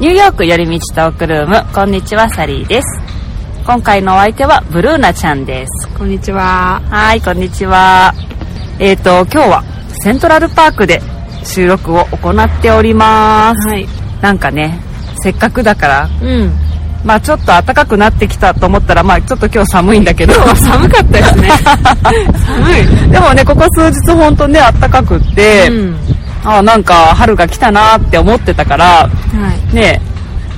ニューヨーク寄り道トークルーム、こんにちは、サリーです。今回のお相手は、ブルーナちゃんです。こんにちは。はい、こんにちは。えっ、ー、と、今日は、セントラルパークで収録を行っております。はい。なんかね、せっかくだから、うん。まあちょっと暖かくなってきたと思ったら、まあちょっと今日寒いんだけど。寒かったですね。寒い。でもね、ここ数日ほんとね、暖かくって、うん。あなんか春が来たなって思ってたから、はい。ね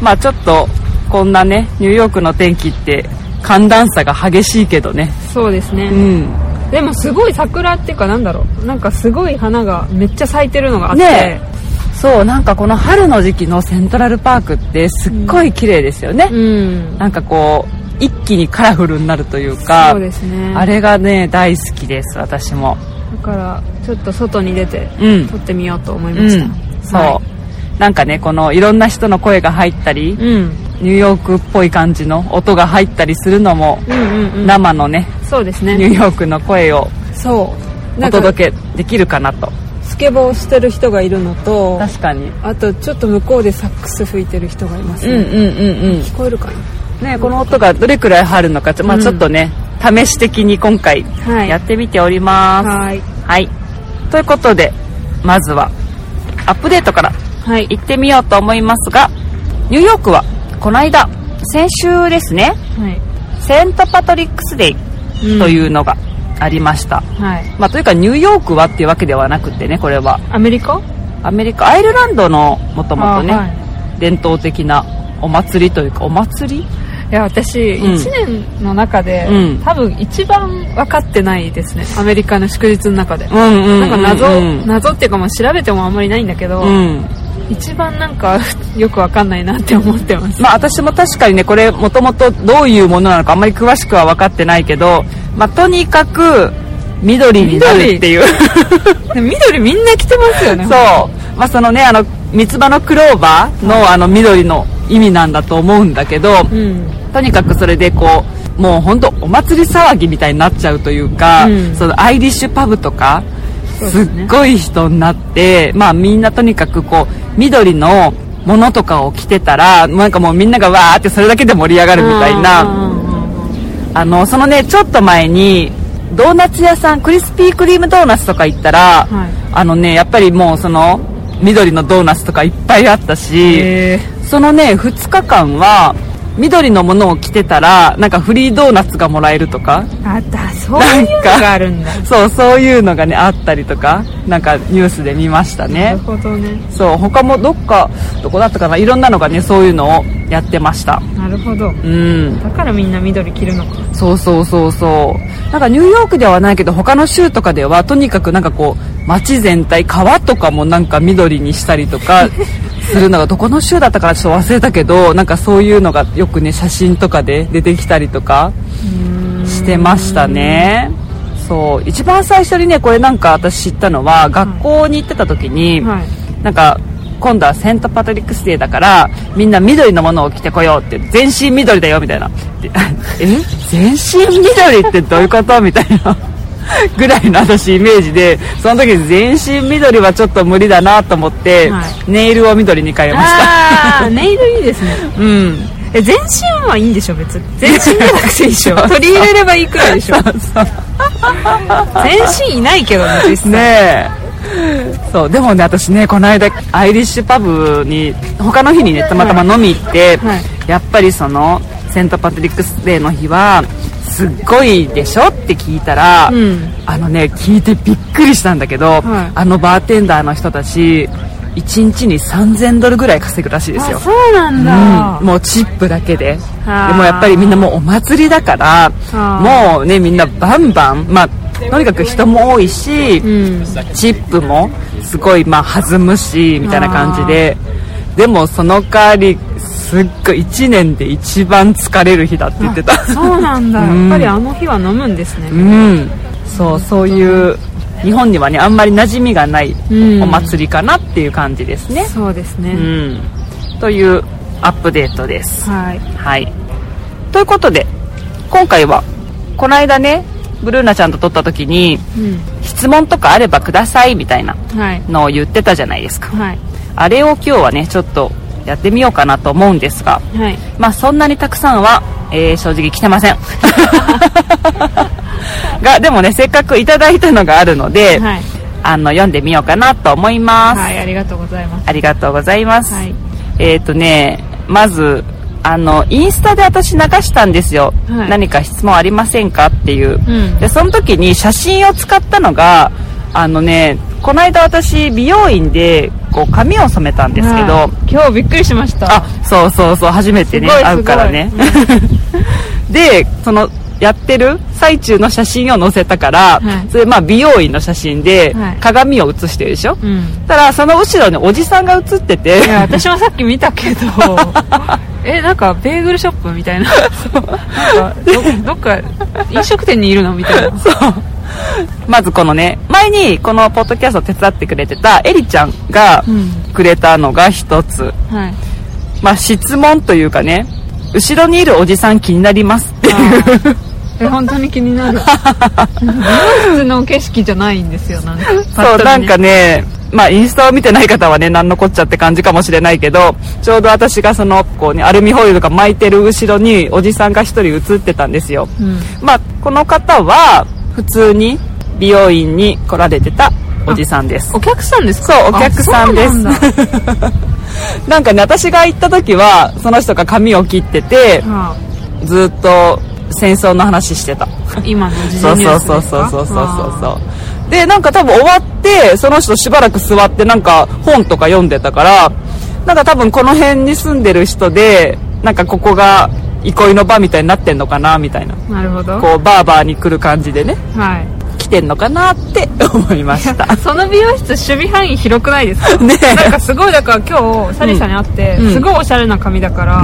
まあちょっとこんなねニューヨークの天気って寒暖差が激しいけどねそうですね。うんでもすごい桜っていうかなんだろう。なんかすごい花がめっちゃ咲いてるのがあって。ねそうなんかこの春の時期のセントラルパークってすっごい綺麗ですよね、うん。なんかこう一気にカラフルになるというかそうですね。あれがね大好きです私もだからちょっと外に出てうん撮ってみようと思いました。うんそう、はなんかねこのいろんな人の声が入ったり、うん。ニューヨークっぽい感じの音が入ったりするのも、うんうんうん。生のねそうですね。ニューヨークの声をそう。なお届けできるかなとスケボーしてる人がいるのと、確かにあとちょっと向こうでサックス吹いてる人がいますね。うんうんうんうん聞こえるかな？ねこの音がどれくらい入るのかちょ,、まあ、うんちょっとね試し的に今回はいやってみておりますはい。はい、ということでまずはアップデートからはい。行ってみようと思いますがニューヨークはこの間先週ですねはい。セントパトリックスデイといううのがありました、ん。はい。まあ、というかニューヨークはっていうわけではなくてねこれはアメリカ？アメリカアイルランドのもともとね、あはい伝統的なお祭りというかお祭りいや私、うん。1年の中で、うん。多分一番分かってないですね。アメリカの祝日の中で、うんうんなんか謎、謎っていうかもう調べてもあんまりないんだけど、うん。一番なんか よく分かんないなって思ってます、まあ私も確かにねこれもともとどういうものなのかあんまり詳しくは分かってないけどまあとにかく緑になるっていう。緑みんな着てますよね。そう。まあそのねあの三つ葉のクローバーのあの緑の意味なんだと思うんだけど、うん。とにかくそれでこうもう本当お祭り騒ぎみたいになっちゃうというか、うん。そのアイリッシュパブとかすっごい人になって、まあみんなとにかくこう緑のものとかを着てたらなんかもうみんながわーってそれだけで盛り上がるみたいな、あのそのねちょっと前にドーナツ屋さんクリスピークリームドーナツとか行ったら、はい。あのねやっぱりもうその緑のドーナツとかいっぱいあったし、へそのね2日間は緑のものを着てたらなんかフリードーナツがもらえるとかーあだそういうのがあるんだ。そうそういうのがねあったりとかなんかニュースで見ましたなねるほどね。そう他もどっかどこだったかないろんなのがねそういうのをやってました。なるほど。うん。だからみんな緑着るのか。そうそうそうそう。なんかニューヨークではないけど他の州とかではとにかくなんかこう街全体川とかもなんか緑にしたりとか するのがどこの州だったかなちょっと忘れたけどなんかそういうのがよくね写真とかで出てきたりとかしてましたね。そう。一番最初にねこれなんか私知ったのは学校に行ってた時に、はい。なんか今度はセントパトリックスデーだからみんな緑のものを着てこようって全身緑だよみたいな。でえ？全身緑ってどういうこと？みたいな。ぐらいの私イメージでその時全身緑はちょっと無理だなと思って、はい。ネイルを緑に変えました。ネイルいいですね。うん。え全身はいいんでしょ？別に。全身じゃなくていいでしょ？取り入れればいいくらいでしょ？全身いないけどね実際。ねえそうでもね私ねこの間アイリッシュパブに他の日にねたまたま飲み行って、はい。やっぱりそのセントパトリックスデーの日はすっごいでしょって聞いたら、うん。あのね聞いてびっくりしたんだけど、はい。あのバーテンダーの人たち1日に3000ドルぐらい稼ぐらしいですよ。あそうなんだ、うん。もうチップだけで。でもやっぱりみんなもうお祭りだからあもうねみんなバンバンまあとにかく人も多いし、うん。チップもすごいまあ弾むしみたいな感じで。でもその代わりすっごい1年で一番疲れる日だって言ってた。そうなんだ、うん。やっぱりあの日は飲むんですね、うん。そうそういう日本にはねあんまり馴染みがないうん。お祭りかなっていう感じですね、そうですね、うん、というアップデートです。はい。はい。ということで、今回は、この間ね、ブルーナちゃんと撮った時に、う質問とかあればくださいみたいなのを言ってたじゃないですか。はい。あれを今日はね、ちょっとやってみようかなと思うんですがはい。まあそんなにたくさんは、えー正直来てません。がでもねせっかくいただいたのがあるので、はい。あの読んでみようかなと思います、はいありがとうございます。ありがとうございます、はい。えっ、とねまずあのインスタで私流したんですよ、はい。何か質問ありませんかっていう、ん。でその時に写真を使ったのがあのねこの間私美容院でこう髪を染めたんですけど、はい。今日びっくりしました。あそうそうそう初めてね。会うからね。でそのやってる最中の写真を載せたから、はい。それまあ美容院の写真ではい。鏡を写してるでしょ、うん。たらその後ろにおじさんが写ってて。いや私もさっき見たけど えなんかベーグルショップみたいな。なんかどどっか飲食店にいるのみたいな。まずこのね前にこのポッドキャストを手伝ってくれてたエリちゃんがうん。くれたのが一つ、はい。まあ質問というかね後ろにいるおじさん気になりますっていう え本当に気になる。美容室の景色じゃないんですよなんか。そう、なんかね、まあ、インスタを見てない方はね、なんのこっちゃって感じかもしれないけど、ちょうど私がその、こうね、アルミホイルとか巻いてる後ろに、おじさんが一人写ってたんですよ。うん。まあ、この方は、普通に美容院に来られてたおじさんです。お客さんですか？そうお客さんです。なんかね、私が行った時は、その人が髪を切ってて、はずっと戦争の話してた。あ今の時そう事ニュースそうそうそうそうそうそうあそう。でなんか多分終わってその人しばらく座ってなんか本とか読んでたからなんか多分この辺に住んでる人でなんかここが憩いの場みたいになってんのかなみたいな。ーなるほど。こうバーバーに来る感じでね。はい。来てんのかなって 思いました。その美容室守備範囲広くないですか？ねえ。なんかすごいだから今日サリーさんに会って、うん。すごいおしゃれな髪だから、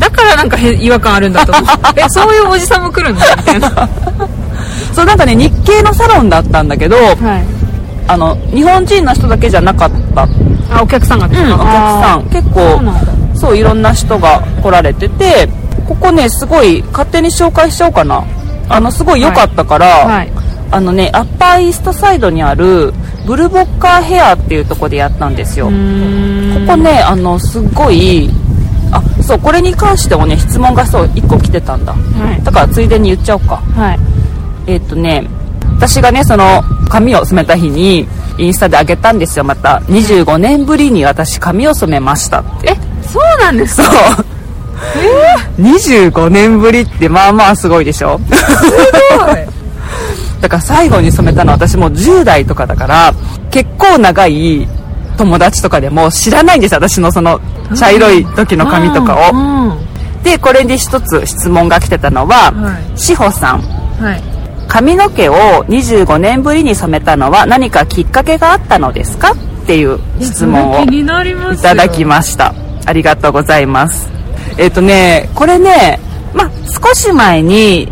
だからなんか変違和感あるんだと思う。えそういうおじさんも来るんだみたいな。は そうなんかね日系のサロンだったんだけどい。あの日本人の人だけじゃなかった。あお客さんがですか、うんお客さん。結構そういろんな人が来られててここねすごい勝手に紹介しちゃおうかな。あのすごい良かったから、はい。あのねアッパーイーストサイドにあるブルボッカーヘアっていうとこでやったんですよ、ここねあのすっごいあそうこれに関してもね質問がそう1個来てたんだ。はい。だからついでに言っちゃおうか。はい。えっ、とね私がねその髪を染めた日にインスタであげたんですよ。また25年ぶりに私髪を染めましたって。えそうなんですそう。か25年ぶりってまあまあすごいでしょ？すごい。だから最後に染めたのは私もう10代とかだから結構長い友達とかでも知らないんですよ。私のその茶色い時の髪とかを。うんでこれで一つ質問が来てたのは、はい。志保さん。はい。髪の毛を25年ぶりに染めたのは何かきっかけがあったのですか？っていう質問をいただきました。ありがとうございます。えっ、とねこれねまあ少し前に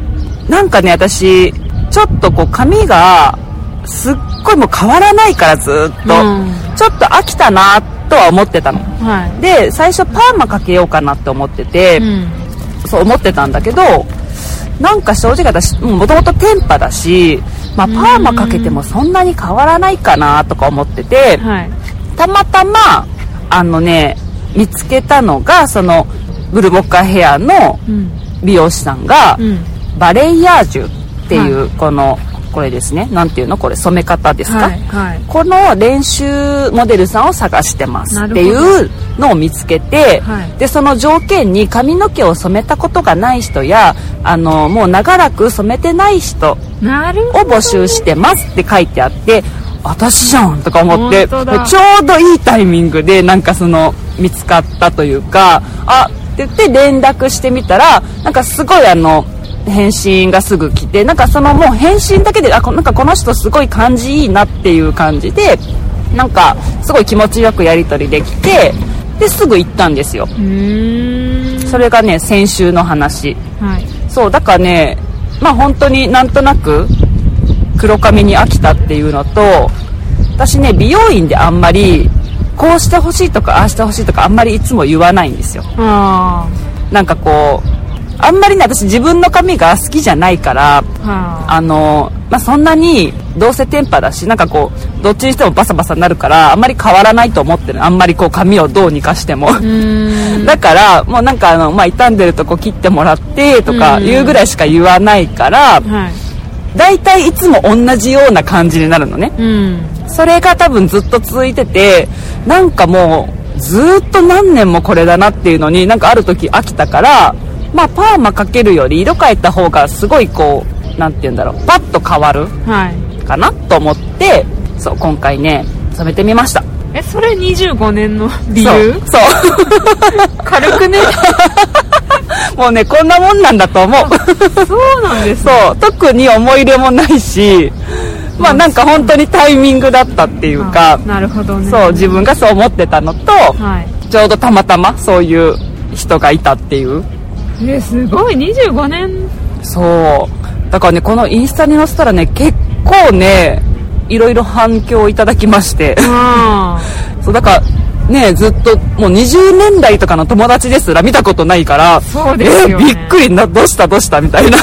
なんかね私ちょっとこう髪がすっごいもう変わらないからずっと、うん。ちょっと飽きたなとは思ってたの。はい。で最初パーマかけようかなって思ってて、うん。そう思ってたんだけどなんか正直私もともとテンパだし、まあ、パーマかけてもそんなに変わらないかなとか思ってて、はい。たまたまあのね見つけたのがそのブルボッカーヘアのうん。美容師さんが、うん。バレイヤージュっていうこの、これですね。なんていうの？これ染め方ですか、はいはい。この練習モデルさんを探してます。っていうのを見つけて、はい。でその条件に髪の毛を染めたことがない人やあのもう長らく染めてない人を募集してますって書いてあって私じゃんとか思ってちょうどいいタイミングでなんかその見つかったというかあって言って連絡してみたらなんかすごいあの返信がすぐ来てなんかそのもう返信だけであこなんかこの人すごい感じいいなっていう感じでなんかすごい気持ちよくやり取りできてですぐ行ったんですよ。それがね先週の話。はい。そうだからねまあ本当になんとなく黒髪に飽きたっていうのと私ね美容院であんまりこうしてほしいとかああしてほしいとかあんまりいつも言わないんですよ。あなんかこうあんまりね私自分の髪が好きじゃないからあはあ。の、まあ、そんなにどうせテンパだしなんかこうどっちにしてもバサバサになるからあんまり変わらないと思ってる。あんまりこう髪をどうにかしても。だからもうなんかあの、まあ、傷んでるとこ切ってもらってとかいうぐらいしか言わないからはい。大体いつも同じような感じになるのね。うん。それが多分ずっと続いててなんかもうずーっと何年もこれだなっていうのになんかある時飽きたからまあパーマかけるより色変えた方がすごいこうなんて言うんだろうパッと変わるはい。かなと思ってそう今回ね染めてみました。えそれ25年の理由？そう 軽くね？もうねこんなもんなんだと思う。そうなんですね。そう特に思い入れもないしまあなんか本当にタイミングだったっていうかあなるほどね。そう自分がそう思ってたのとはい。ちょうどたまたまそういう人がいたっていうえすごい25年。そう。だからねこのインスタに載せたらね結構ねいろいろ反響いただきまして。あ そうだからねずっともう20年代とかの友達ですら見たことないからそうですよね。えびっくりなどうしたどうしたみたいな。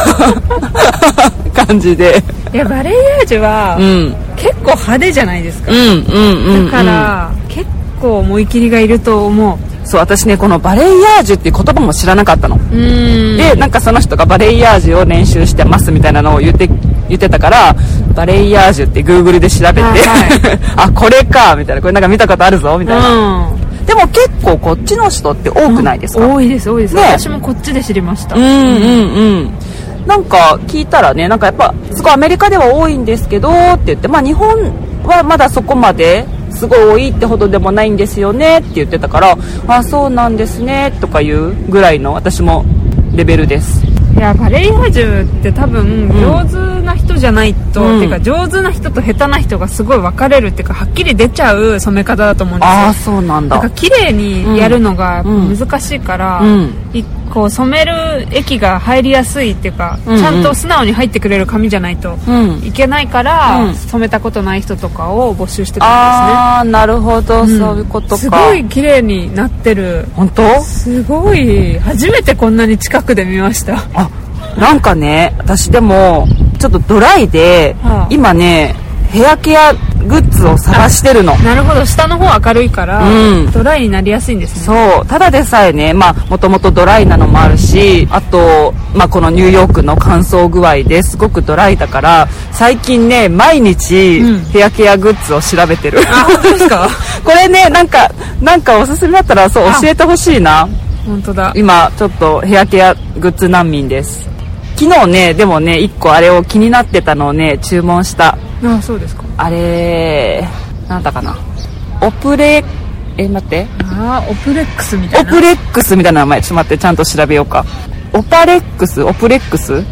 感じで。あいやバレエヤージュはうん。結構派手じゃないですか。うんうんうん、うん、だから結構思い切りがいると思うそう私ねこのバレエヤージュっていう言葉も知らなかったの、うん。でなんかその人がバレエヤージュを練習してますみたいなのを言って言ってたからバレエヤージュって Google で調べて、はいはい。あこれかみたいな。これなんか見たことあるぞみたいな、うん。でも結構こっちの人って多くないですか、多いです多いです、ね。私もこっちで知りました、うんうんうん。なんか聞いたらねなんかやっぱすごいアメリカでは多いんですけどって言ってまあ日本はまだそこまですごい多いってほどでもないんですよねって言ってたからあそうなんですねとかいうぐらいの私もレベルです。いやバレエヤージュって多分上手な人じゃないと、うん。っていうか上手な人と下手な人がすごい分かれるっていうかはっきり出ちゃう染め方だと思うんですよ。ああそうなんだ。なんか綺麗にやるのがうん。難しいから、うん。いこう染める液が入りやすいっていうか、うんうん。ちゃんと素直に入ってくれる紙じゃないとうん。いけないから、うん。染めたことない人とかを募集してたんああなるほど、ですね、そういうことか。すごい綺麗になってる。本当？すごい。初めてこんなに近くで見ました。あなんかね私でもちょっとドライで、はあ今ねヘアケアグッズを探してるの。なるほど。下の方明るいから、うん。ドライになりやすいんですね。そう。ただでさえねまあもともとドライなのもあるしあと、まあ、このニューヨークの乾燥具合ですごくドライだから最近ね毎日うん。ヘアケアグッズを調べてる、あ本当ですか？これねなんかなんかおすすめだったらそうあ。教えてほしいな。本当だ。今ちょっとヘアケアグッズ難民です昨日ねでもね1個あれを気になってたのをね注文した。あそうですか。あれなんだかな。オプレえ待って。あーオプレックスみたいな。オプレックスみたいな名前。ちょっと待ってちゃんと調べようか。オパレックス？オプレックス？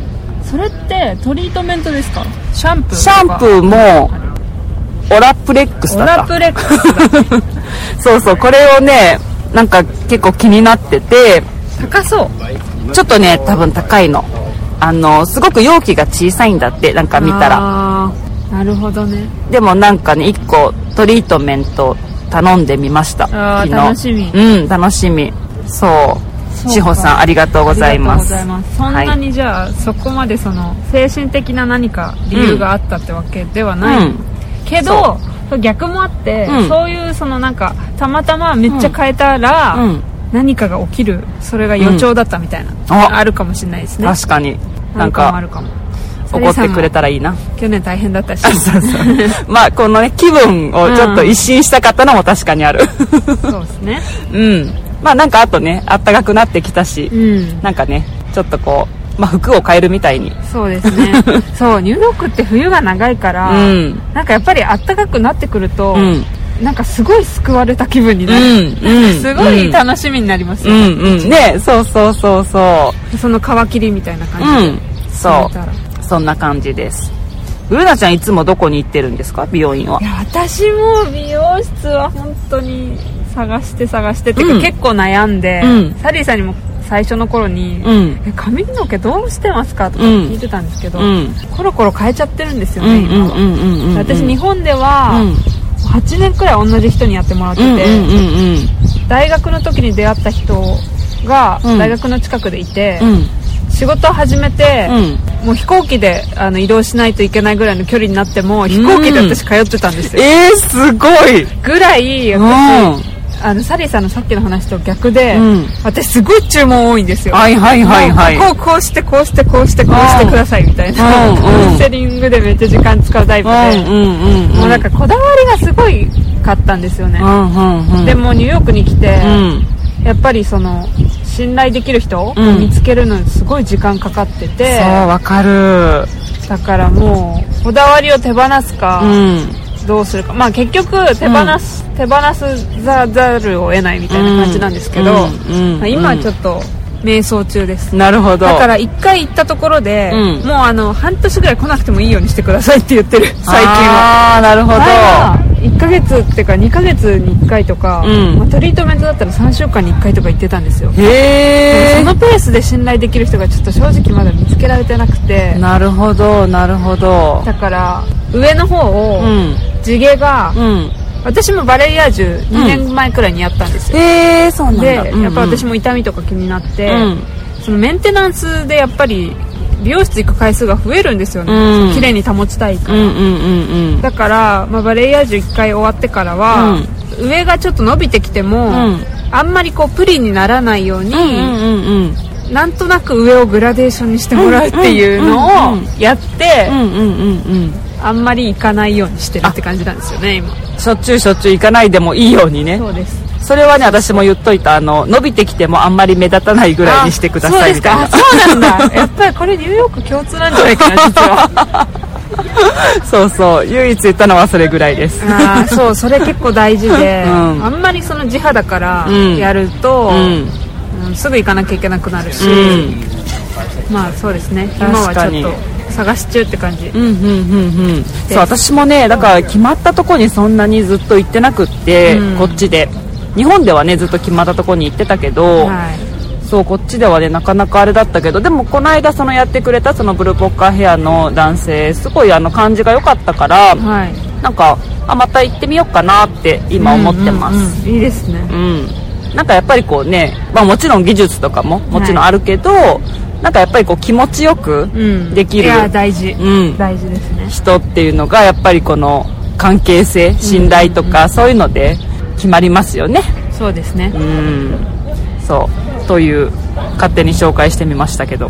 それってトリートメントですか？シャンプーシャンプーもオラプレックスオだった。ラプレックスだ そうそうこれをねなんか結構気になってて。高そう。ちょっとね多分高いのあのすごく容器が小さいんだってなんか見たら。なるほどね。でもなんかね1個トリートメント頼んでみました。昨日。楽しみ。うん楽しみ。そう。志保さんありがとうございます。そんなにじゃあ、そこまでその精神的な何か理由があったってわけではない、うん。けど逆もあって、うん。そういうそのなんかたまたまめっちゃ変えたら、うん。何かが起きる。それが予兆だったみたいな、あ。あるかもしれないですね。確かになんか怒ってくれたらいいな。去年大変だったし。そうそう。まあこのね気分をちょっと一新したかったのも確かにある。そうですね。うん。まあなんかあとねあったかくなってきたし、うん。なんかねちょっとこう、まあ、服を変えるみたいに。そうですね。そうニューヨークって冬が長いから、うん。なんかやっぱりあったかくなってくると、うんなんかすごい救われた気分になる、うんうん。すごい楽しみになりますよ、うんうん。ねそうそうそうそその皮切りみたいなう感じで、うん。そう。そんな感じです。ルナちゃんいつもどこに行ってるんですか？美容院は。いや私も美容室は本当に探して探してっていうん。結構悩んで、うん。サリーさんにも最初の頃に、うん。え髪の毛どうしてますか？とかうん。聞いてたんですけど、うん。コロコロ変えちゃってるんですよね、今は、私日本では、うん8年くらい同じ人にやってもらってて、うんうんうん大学の時に出会った人がうん。大学の近くでいて、うん。仕事を始めて、うん。もう飛行機であの移動しないといけないぐらいの距離になっても飛行機で私通ってたんですよ、えー、すごい。ぐらいうん。私、あのサリーさんのさっきの話と逆で、うん。私すごい注文多いんですよ。はいはいはいはい。こうこうしてこうしてこうしてこうしてくださいみたいな、カウンセリングでめっちゃ時間使うタイプで、うんうんうんもうなんかこだわりがすごいかったんですよね、うんうんうん。でもニューヨークに来て、うん。やっぱりその信頼できる人をうん。見つけるのにすごい時間かかってて、そうわかる。だからもうこだわりを手放すか、うんどうするか。まあ結局手放す、手放すざざるを得ないみたいな感じなんですけど、まあ今はちょっと瞑想中です、なるほど。だから一回行ったところで、うん。もうあの半年ぐらい来なくてもいいようにしてくださいって言ってる最近は。ああなるほど。前は1ヶ月っていうか2ヶ月に1回とか、うん。まあ、トリートメントだったら3週間に1回とか言ってたんですよ。へそのペースで信頼できる人がちょっと正直まだ見つけられてなくて。えなるほどなるほど。だから上の方をうん。地毛が、うん。私もバレエアージュ2年前くらいにやったんですよ、へえそうなんだ。で、うんうん。やっぱ私も痛みとか気になって、うん。そのメンテナンスでやっぱり美容室行く回数が増えるんですよね、うん。綺麗に保ちたいから、うんうんうんうん。だから、まあ、バレエアージュ1回終わってからは、上がちょっと伸びてきても、ん。あんまりこうプリにならないように、うんうんうんなんとなく上をグラデーションにしてもらうっていうのをうんうんうん。やって、うんうんうんうんあんまり行かないようにしてるって感じなんですよね今。しょっちゅうしょっちゅう行かないでもいいようにね。そうです。それはね私も言っといたあの伸びてきてもあんまり目立たないぐらいにしてくださいみたいな。あそうなんだ。やっぱりこれニューヨーク共通なんじゃないかな実はそうそう唯一言ったのはそれぐらいです。あーそうそれ結構大事で、うん。あんまりその地肌からうん。やると、うん。うんすぐ行かなきゃいけなくなるし、うん。まあそうですね。今はちょっと探し中って感じ、うんうんうんうん。そう私もねだから決まったとこにそんなにずっと行ってなくって、うん。こっちで。日本ではねずっと決まったとこに行ってたけど、はい。そうこっちではねなかなかあれだったけどでもこの間そのやってくれたそのブルーポッカーヘアの男性すごいあの感じが良かったからはい。なんかあまた行ってみようかなって今思ってます、うんうんうん。いいですね。うん、なんかやっぱりこうね、まあ、もちろん技術とかももちろんあるけど、なんかやっぱりこう気持ちよくうん。できる、いや大事、うん、大事ですね。人っていうのがやっぱりこの関係性信頼とかそういうので決まりますよね。そうですね。うん。そう。という勝手に紹介してみましたけど。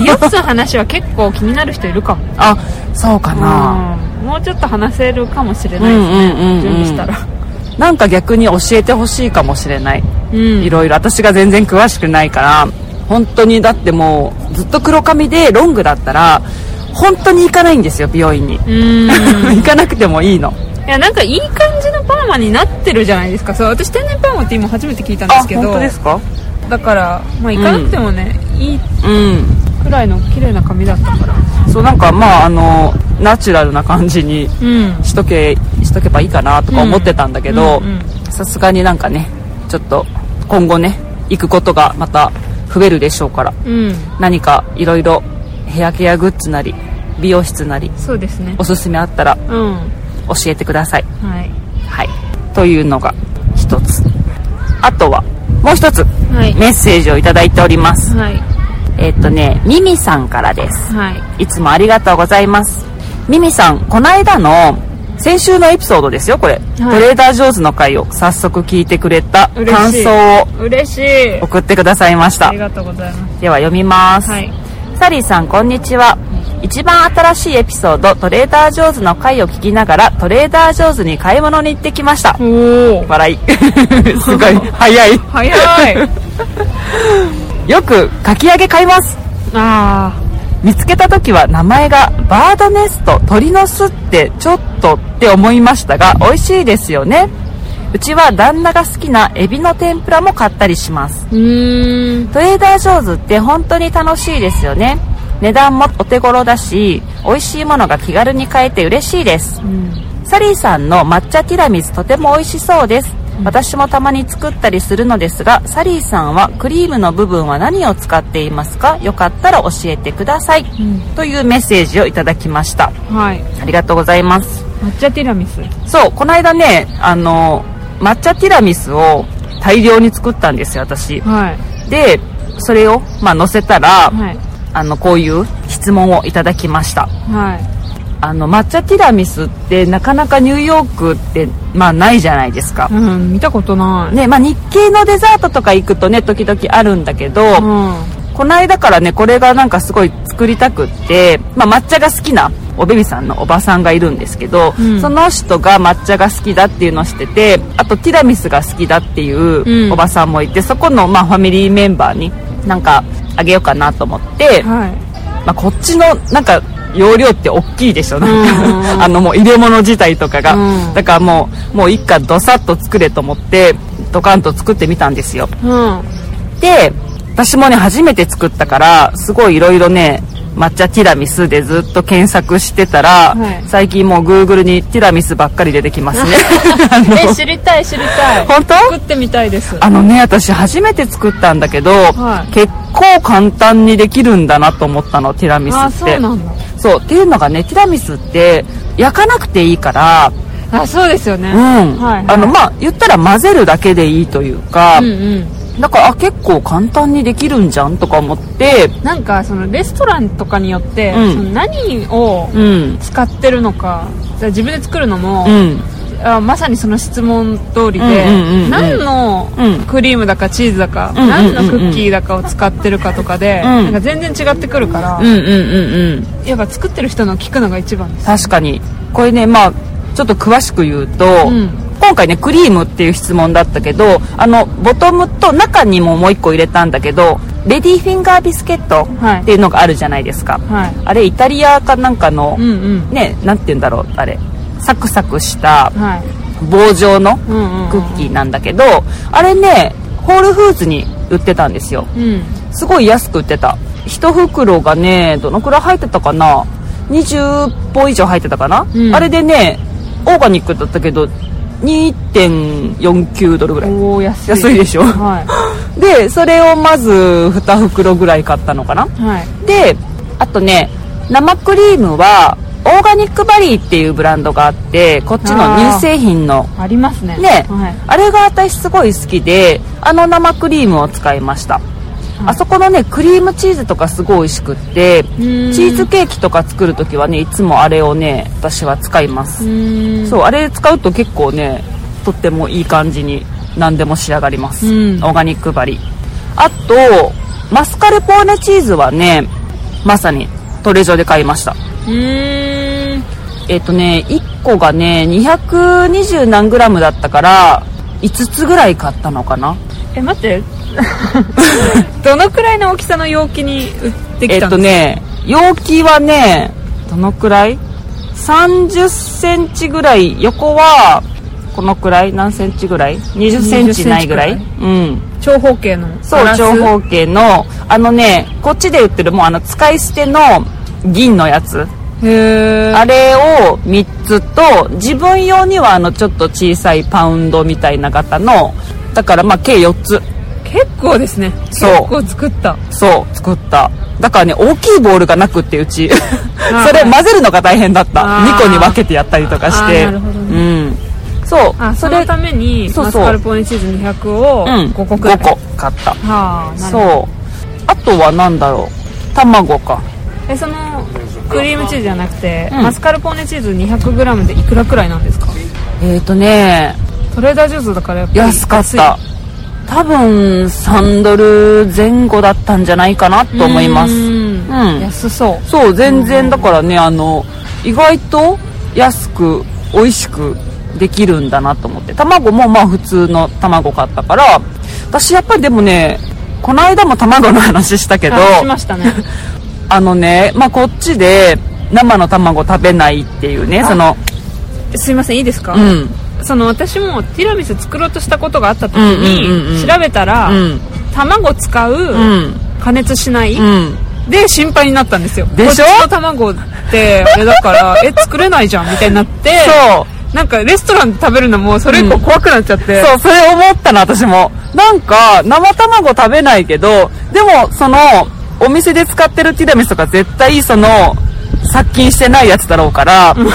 美容室の話は結構気になる人いるかも。あそうかな。うん。もうちょっと話せるかもしれないですね、うんうんうんうん。準備したら。なんか逆に教えてほしいかもしれない。うん。いろいろ。私が全然詳しくないから本当にだってもうずっと黒髪でロングだったら本当に行かないんですよ美容院に。うん。行かなくてもいいの。いやなんかいい感じのパーマになってるじゃないですか。そう私天然パーマって今初めて聞いたんですけど。本当ですか？だからまあ行かなくてもね、いいうん。くらいの綺麗な髪だったから。そうなんかまああのナチュラルな感じにうん。しとけしとけばいいかなとか思ってたんだけどうんうん。さすがになんかねちょっと今後ね行くことがまた増えるでしょうから。うん。何かいろいろヘアケアグッズなり美容室なりそうですね。おすすめあったらうん。教えてください。はい。はい。というのが一つ。あとはもう一つはい。メッセージをいただいております。はい。えっとねミミさんからです。はい。いつもありがとうございます。ミミさん、この間の先週のエピソードですよ、これ。トレーダー上手の回を早速聞いてくれた感想を嬉しい送ってくださいましたあり。がとうございまでは読みます。すはいサリーさん、こんにちは。一番新しいエピソード、トレーダー上手の回を聞きながら、トレーダー上手に買い物に行ってきました。おお笑い。すご い、早い。早 いよく、かき揚げ買います。あ見つけた時は名前がバードネスト鳥の巣ってちょっとって思いましたが美味しいですよね。うちは旦那が好きなエビの天ぷらも買ったりします。トレーダー上手って本当に楽しいですよね。値段もお手頃だし美味しいものが気軽に買えて嬉しいです。うん。サリーさんの抹茶ティラミスとても美味しそうです私もたまに作ったりするのですがサリーさんはクリームの部分は何を使っていますか？よかったら教えてください、ん。というメッセージをいただきました。はい。ありがとうございます。抹茶ティラミス。そうこの間ねあの抹茶ティラミスを大量に作ったんですよ私。はい。でそれをまあ乗せたら、はい。あのこういう質問をいただきました。はいあの抹茶ティラミスってなかなかニューヨークってまあないじゃないですか。うん見たことない。ねまあ、日系のデザートとか行くとね時々あるんだけど、うん。この間からねこれがなんかすごい作りたくって、まあ、抹茶が好きなおベビさんのおばさんがいるんですけど、うん。その人が抹茶が好きだっていうのを知っててあとティラミスが好きだっていううん。おばさんもいて、そこのまあファミリーメンバーになんかあげようかなと思って、はい。まあ、こっちのなんか容量って大きいでしょ、なんうん。かあのもう入れ物自体とかが、うん。だからもうもう一家どさっと作れと思ってドカンと作ってみたんですよ。うん。で私もね初めて作ったからすごいいろいろね抹茶ティラミスでずっと検索してたら、はい。最近もう Google にティラミスばっかり出てきますね。え知りたい知りたい。本当？作ってみたいです。あのね私初めて作ったんだけど、はい。結構簡単にできるんだなと思ったのティラミスあって。そうなんだそうっていうのがねティラミスって焼かなくていいからあそうですよね。うん、はいはい。あのまあ言ったら混ぜるだけでいいというか、うんうんだからあ結構簡単にできるんじゃんとか思って。なんかそのレストランとかによって、うん。その何をうん。使ってるのかじゃあ自分で作るのも、うん。あまさにその質問通りで、うんうんうんうん何のうん。クリームだかチーズだか、うんうんうんうん。何のクッキーだかを使ってるかとかで、うん。なんか全然違ってくるから、うんうんうんうん。やっぱ作ってる人の聞くのが一番です。確かに。これねまあちょっと詳しく言うと、うん今回ねクリームっていう質問だったけどあのボトムと中にももう一個入れたんだけどレディーフィンガービスケットはい。っていうのがあるじゃないですか、はい。あれイタリアかなんかの、うんうん。ねなんて言うんだろうあれ。サクサクしたはい。棒状のクッキーなんだけど、あれねホールフーズに売ってたんですよ。うん。すごい安く売ってた。1袋がねどのくらい入ってたかな？20本以上入ってたかな、うん。あれでねオーガニックだったけど2.49ドルぐらい。安い。安いでしょ？は でそれをまず2袋ぐらい買ったのかな？いはい。であとね生クリームはオーガニックバリーっていうブランドがあってこっちの乳製品の。ありますね。ね、はい。あれが私すごい好きであの生クリームを使いました、あそこのねクリームチーズとかすごい美味しくってチーズケーキとか作るときはねいつもあれをね私は使います、そうあれ使うと結構ねとってもいい感じに何でも仕上がります、うん。オーガニックバリ。あとマスカルポーネチーズはねまさにトレジョで買いました。えっ、とね1個がね220何グラムだったから5つぐらい買ったのかな？え待って どのくらいの大きさの容器に売ってえっ、きたんですか、とね容器はねどのくらい？30センチぐらい。横はこのくらい？何センチぐらい？20センチないぐらい？20センチうん。長方形のそう長方形のあのねこっちで売ってるもうあの使い捨ての銀のやつ。へえあれを3つと自分用にはあのちょっと小さいパウンドみたいな型のだからまあ計4つ結構ですね。そう。結構作った。そう作った。だからね大きいボールがなくってうち。あ それ混ぜるのが大変だった。あー。2個に分けてやったりとかして。なるほどね。うん。そう。あそそれのためにマスカルポーネチーズ200をうん。5個くらい、5個買った。はあなるほど。そう。あとは何だろう。卵か。えそのクリームチーズじゃなくて、うん。マスカルポーネチーズ 200g でいくらくらいなんですか？えっ、ー、とね。トレーダージュースだから安かった多分3ドル前後だったんじゃないかなと思います。うん。うん。安そう。そう全然だからねあの意外と安く美味しくできるんだなと思って。卵もまあ普通の卵買ったから私やっぱりでもねこの間も卵の話したけどあしましたね。あのねまあこっちで生の卵食べないっていうねそのすいませんいいですか、うんその私もティラミス作ろうとしたことがあった時うんうんうんうん。に調べたら、うん。卵使う、うん。加熱しない、うん。で心配になったんですよ。でしょ？こっちの卵ってあれだから え作れないじゃんみたいになってそう。なんかレストランで食べるのもそれ以降怖くなっちゃって、そう、それ思ったの、私も。なんか、生卵食べないけど、でも、その、お店で使ってるティラミスとか絶対、その、殺菌してないやつだろうから、うん。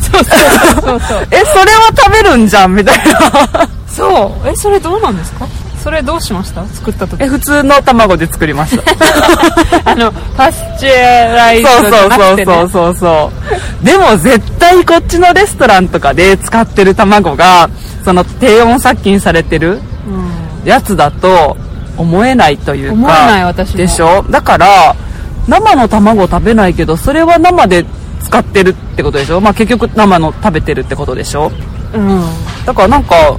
そうそう。そうそう。え、それは食べるんじゃんみたいな。そう。えそれどうなんですか？そそれどうしました？作った時。え普通の卵で作りました。あのパスチュアライズそうそうそうそうそう。でも絶対こっちのレストランとかで使ってる卵がその低温殺菌されてるうん。やつだと思えないというか。思えない私も。でしょ？だから生の卵食べないけどそれは生で使ってるってことでしょ？まあ結局生の食べてるってことでしょ？うん。だからなんか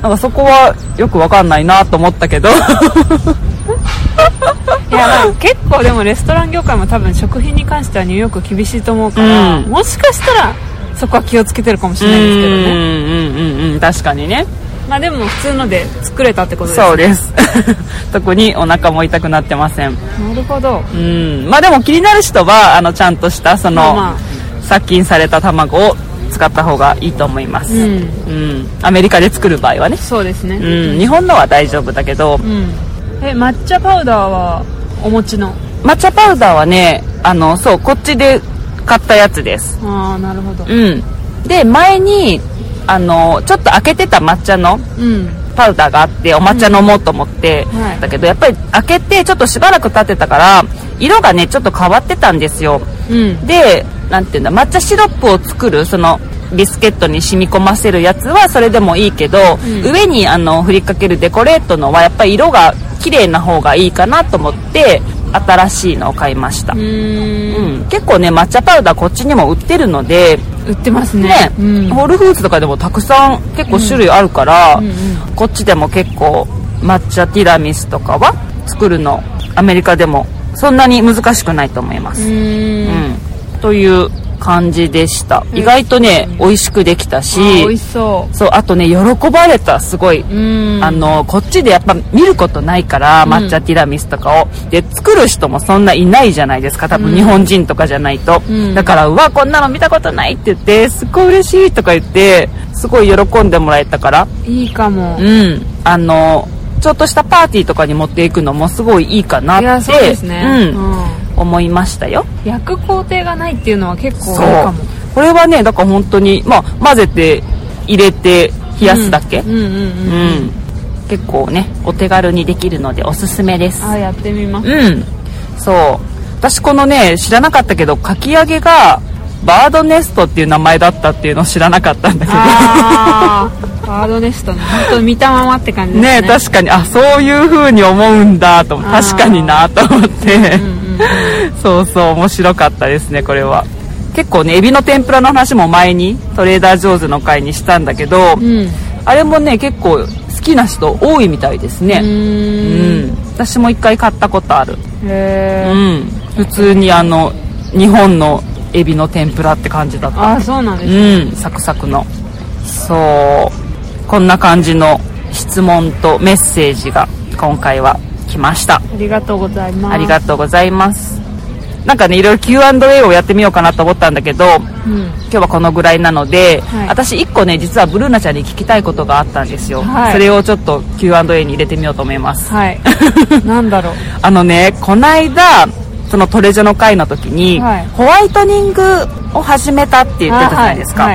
なんかそこはよくわかんないなと思ったけど。いやまあ結構でもレストラン業界も多分食品に関してはニューヨーク厳しいと思うから、うん。もしかしたらそこは気をつけてるかもしうれないですけどね。んうんうんうん確かにねまあでも普通ので作れたってことですね。そうです。特にお腹も痛くなってません。なるほど。うん。まあでも気になる人はあのちゃんとしたその、まあま殺菌された卵を使った方がいいと思います、うん。うん。アメリカで作る場合はね、そうですね。うん、日本のは大丈夫だけど。うん。え抹茶パウダーはお持ちの？抹茶パウダーはねあのそうこっちで買ったやつです。ああなるほど。うん。で前にあのちょっと開けてた抹茶のうん。パウダーがあってお抹茶飲もうと思って、うんはい。だけどやっぱり開けてちょっとしばらく経ってたから色がねちょっと変わってたんですよ。うん。でなんていうんだ抹茶シロップを作るそのビスケットに染み込ませるやつはそれでもいいけど、うん。上にあの振りかけるデコレートのはやっぱり色が綺麗な方がいいかなと思って新しいのを買いました、うん。結構ね抹茶パウダーこっちにも売ってるので売ってますね。ね、うん。ホールフーツとかでもたくさん結構種類あるから、うんうんこっちでも結構抹茶ティラミスとかは作るのアメリカでもそんなに難しくないと思います、うん。という感じでした。意外とね美味しくできたし美味しそそうあとね喜ばれたすごい、ううん。あのこっちでやっぱ見ることないからうん。抹茶ティラミスとかを、で作る人もそんないないじゃないですか。多分うん。日本人とかじゃないと、うん。だからうわこんなの見たことないって言ってすっごい嬉しいとか言ってすごい喜んでもらえたから。いいかも。うん。あのちょっとしたパーティーとかに持っていくのもすごいいいかなって。いやそうですね。うん。うん思いましたよ。焼く工程がないっていうのは結構そいいうかも。これはねだから本当にまあ混ぜて入れて冷やすだけ、うん結構ねお手軽にできるのでおすすめです。あやってみます。うん。そう。私このね知らなかったけどかき揚げがバードネストっていう名前だったっていうのを知らなかったんだけど。ああバードネストね。本当見たままって感じですね。ね確かに。あそういう風に思うんだと確かになと思って、うんうんそうそう面白かったですねこれは。結構ねエビの天ぷらの話も前にトレーダー・ジョーズの回にしたんだけど、うん。あれもね結構好きな人多いみたいですうね。うーんん。私も一回買ったことある。へえうん。普通にあの日本のエビの天ぷらって感じだった。ああそうなんですうんサクサクの。そう。こんな感じの質問とメッセージが今回は来ました。ありがとうございます。ありがとうございます。なんかねいろいろ Q&A をやってみようかなと思ったんだけどうん。今日はこのぐらいなので、はい。私1個ね実はブルーナちゃんに聞きたいことがあったんですよ、はい。それをちょっと Q&A に入れてみようと思います。はい。なんだろう。あのねこないだそのトレジョの会の時に、はい。ホワイトニングを始めたって言ってたじゃないですか、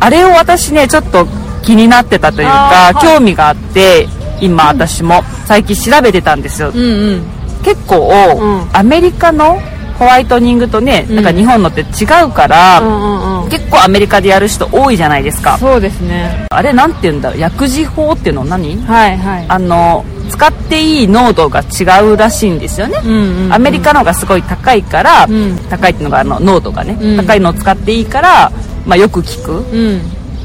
あれを私ねちょっと気になってたというか、興味があって今私も最近調べてたんですよ、うんうん。結構、うん。アメリカのホワイトニングとね、うん。なんか日本のって違うから、うんうんうん。結構アメリカでやる人多いじゃないですか。そうですね。あれなんて言うんだろう？薬事法っていうの何？はいはい。あの使っていい濃度が違うらしいんですよね、うんうんうん。アメリカの方がすごい高いから、うん。高いっていうのがあの濃度がね、うん。高いのを使っていいから、まあ、よく効く。うん。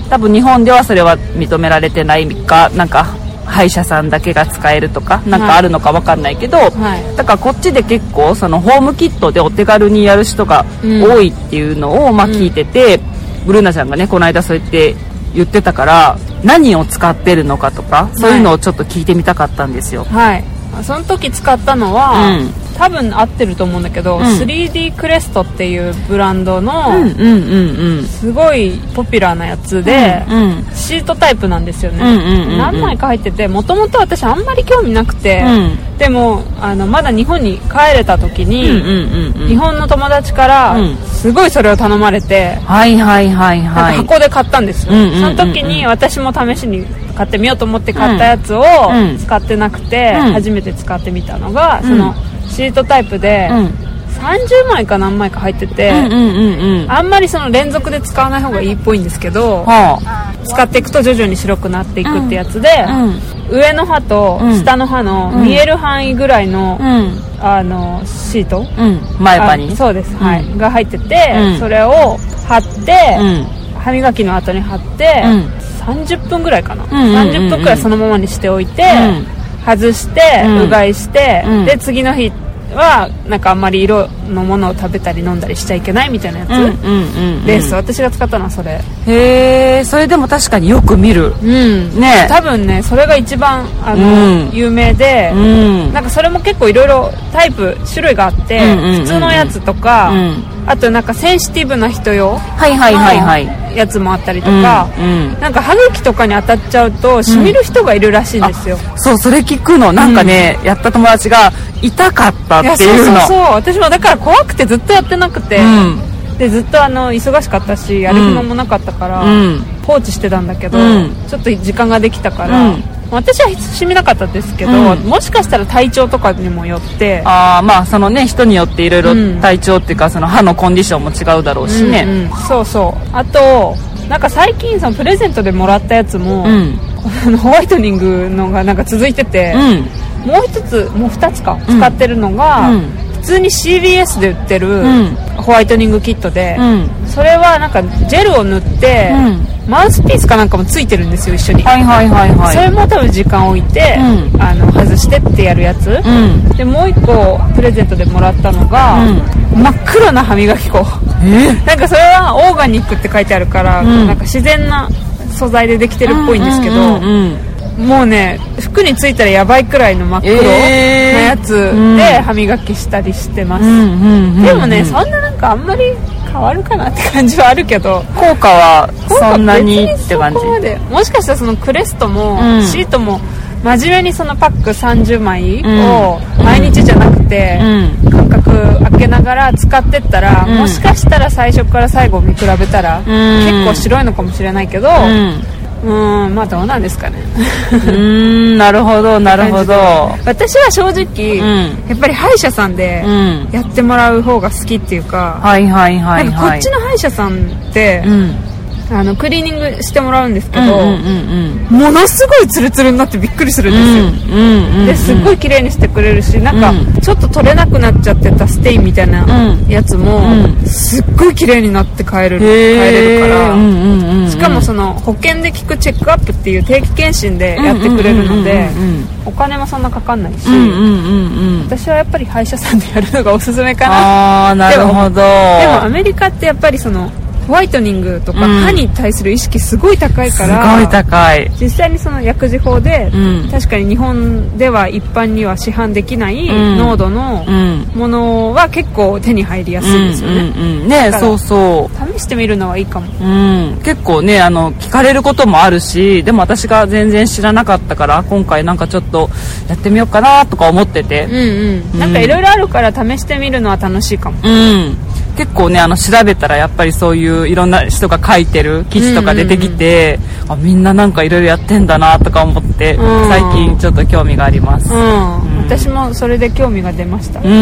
多分日本ではそれは認められてないかなんか歯医者さんだけが使えるとかなんかあるのかわかんないけど、はい。だからこっちで結構そのホームキットでお手軽にやる人がうん。多いっていうのをまあうん。聞いてて、ブルーナちゃんがねこの間そうやって言ってたから何を使ってるのかとかそういうのをちょっと聞いてみたかったんですよ、はい。その時使ったのは、うん多分合ってると思うんだけど、ん。3D クレストっていうブランドの、うんうんうんうん。すごいポピュラーなやつで、うんシートタイプなんですよね、うんうんうんうん。何枚か入っててもともと私あんまり興味なくて、うん。でもあのまだ日本に帰れた時に、うんうんうんうん。日本の友達から、うん。すごいそれを頼まれて、はいはいはいはい。か箱で買ったんですよ、うんうんうんうん。その時に私も試しに買ってみようと思って買ったやつをうん。使ってなくて、うん。初めて使ってみたのが、んそのシートタイプで、うん。30枚か何枚か入ってて、うんうんうんうん。あんまりその連続で使わない方がいいっぽいんですけど、は使っていくと徐々に白くなっていくってやつで、あうん。上の歯とうん。下の歯のうん。見える範囲ぐらいの、うん。あのシート、うん。前歯に。あそうです、はい。うんが入ってて、うん。それを貼って、うん。歯磨きの後に貼って、うん。30分ぐらいかな、んうんうんうん。30分ぐらいそのままにしておいて、うん。外して、うがいして、うん。で次の日はなんかあんまり色のものを食べたり飲んだりしちゃいけないみたいなやつ、うんうんうんうん。です、私が使ったのはそれ。へえそれでも確かによく見る。うん。ね。多分ねそれが一番あの、うん。有名で、うん。なんかそれも結構いろいろタイプ種類があって、普通のやつとか、うんあとなんかセンシティブな人用はいはいはい。はいのやつもあったりとか、うんうん。なんか歯茎とかに当たっちゃうとしみる人がいるらしいんですよ、そうそれ聞くの。なんかね、やった友達が痛かったっていういうのそうそう。私もだから怖くてずっとやってなくて、うん。でずっとあの忙しかったしやる暇もなかったから、うん。放置してたんだけど、うん。ちょっと時間ができたから、うん私はしみなかったですけど、うん。もしかしたら体調とかにもよってああまあそのね人によっていろいろうん。体調っていうかその歯のコンディションも違うだろうしね。うんうん。そうそう。あとなんか最近そのプレゼントでもらったやつも、うん。ホワイトニングのがなんか続いてて、うん。もう一つもう二つか使ってるのが、うん。普通に CVS で売ってるん。ホワイトニングキットで、うん。それはなんかジェルを塗って、うマウスピースかなんかもついてるんですよ一緒に、はいはいはいはい。それも多分時間置いて、うん。あの外してってやるやつ、うん。でもう一個プレゼントでもらったのが、真っ黒な歯磨き粉。え？なんかそれはオーガニックって書いてあるから、ん。なんか自然な素材でできてるっぽいんですけど、うんうんうんもうね服についたらやばいくらいの真っ黒なえー。やつうん。で歯磨きしたりしてます、でもね、そんななんかあんまり変わるかなって感じはあるけど。効果はそんなに別って感じ？もしかしたらそのクレストも、うん。シートも真面目にそのパック30枚を毎日じゃなくて、うん。間隔空けながら使ってったら、うん。もしかしたら最初から最後見比べたら、ん。結構白いのかもしれないけどうんうんまあどうなんですかね。うーんなるほどなるほど。私は正直、うん。やっぱり歯医者さんでうん。やってもらう方が好きっていうか、はいはいはいなんかこはいっちの歯医者さんって、うんあのクリーニングしてもらうんですけど、ものすごいツルツルになってびっくりするんですよ、うんうんうんですっごい綺麗にしてくれるしなんかうん。ちょっと取れなくなっちゃってたステインみたいなうん。やつも、うん。すっごい綺麗になって帰れる帰へれるから、うんうんうんうん。しかもその保険で聞くチェックアップっていう定期検診でやってくれるのでお金もそんなかかんないし、うんうんうんうん。私はやっぱり歯医者さんでやるのがおすすめかな。ああなるほど。でもアメリカってやっぱりそのホワイトニングとかうん。歯に対する意識すごい高いすから、ごい高い。実際にその薬事法で、うん。確かに日本では一般には市販できないうん。濃度のうん。ものは結構手に入りやすいですよね、うんうんうん。ねそうそう。試してみるのはいいかも。うん、結構ねあの聞かれることもあるしでも私が全然知らなかったから今回なんかちょっとやってみようかなとか思ってて。うんうん。なんかいろいろあるから試してみるのは楽しいかも。うん、結構ねあの調べたらやっぱりそういういろんな人が書いてる記事とか出てきて、あみんななんかいろいろやってんだなとか思って、うん。最近ちょっと興味があります、うん、私もそれで興味が出ました。うん、うんうん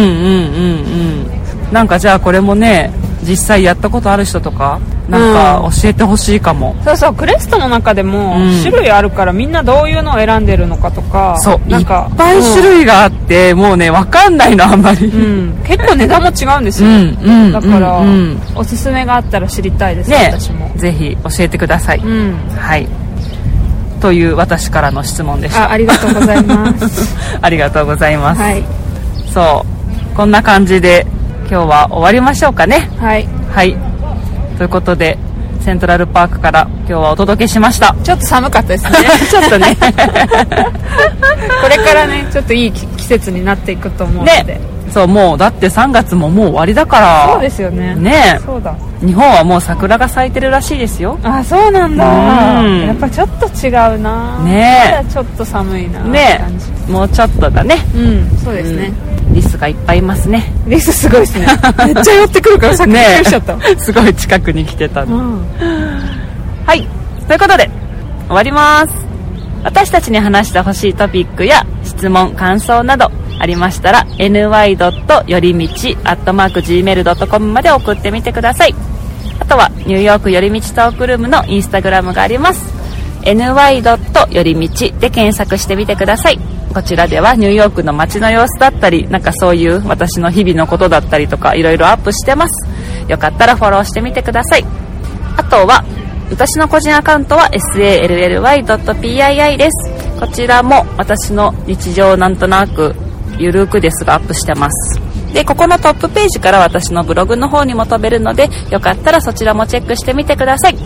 うん。なんかじゃあこれもね実際やったことある人とかなんか教えてほしいかも、そうそうクレストの中でもうん。種類あるからみんなどういうのを選んでるのかとかそうないんかっぱい種類があって、もうねわかんないのあんまり、うん、うん結構値段も違うんですよ、うんうんだから、うんうん。おすすめがあったら知りたいです、ね。私も。ぜひ教えてください、うん。はい。という私からの質問でした。あありがとうございます。ありがとうございます、はい。そう。こんな感じで今日は終わりましょうかね。はい。はいということでセントラルパークから今日はお届けしました。ちょっと寒かったですね。ちょっとね。これからねちょっといい季季節になっていくと思うので、ね。そうもうだって3月ももう終わりだから。そうですよね。ね。そうだ。日本はもう桜が咲いてるらしいですよ。あそうなんだ。うん。やっぱちょっと違うな。ね。えまだちょっと寒いなね。もうちょっとだね。うんそうですね、リスがいっぱいいますねリスすごいですねめっちゃ寄ってくるからさっきびっくりしちゃった、すごい近くに来てたのうんはい。ということで、終わります。私たちに話してほしいトピックや質問、感想などありましたら、ny. よりみち、gmail.com まで送ってみてください。あとは、ニューヨークよりみちトークルームのインスタグラムがあります。ny. よりみちで検索してみてください。こちらではニューヨークの街の様子だったり、なんかそういう私の日々のことだったりとか、いろいろアップしてます。よかったらフォローしてみてください。あとは、私の個人アカウントは sally.pii です。こちらも私の日常をなんとなくゆるくですがアップしてます。で、ここのトップページから私のブログの方にも飛べるので、よかったらそちらもチェックしてみてください。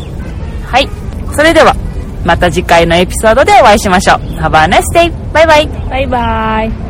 はい。それでは、また次回のエピソードでお会いしましょう。Have a nice day! バイバイバイバイ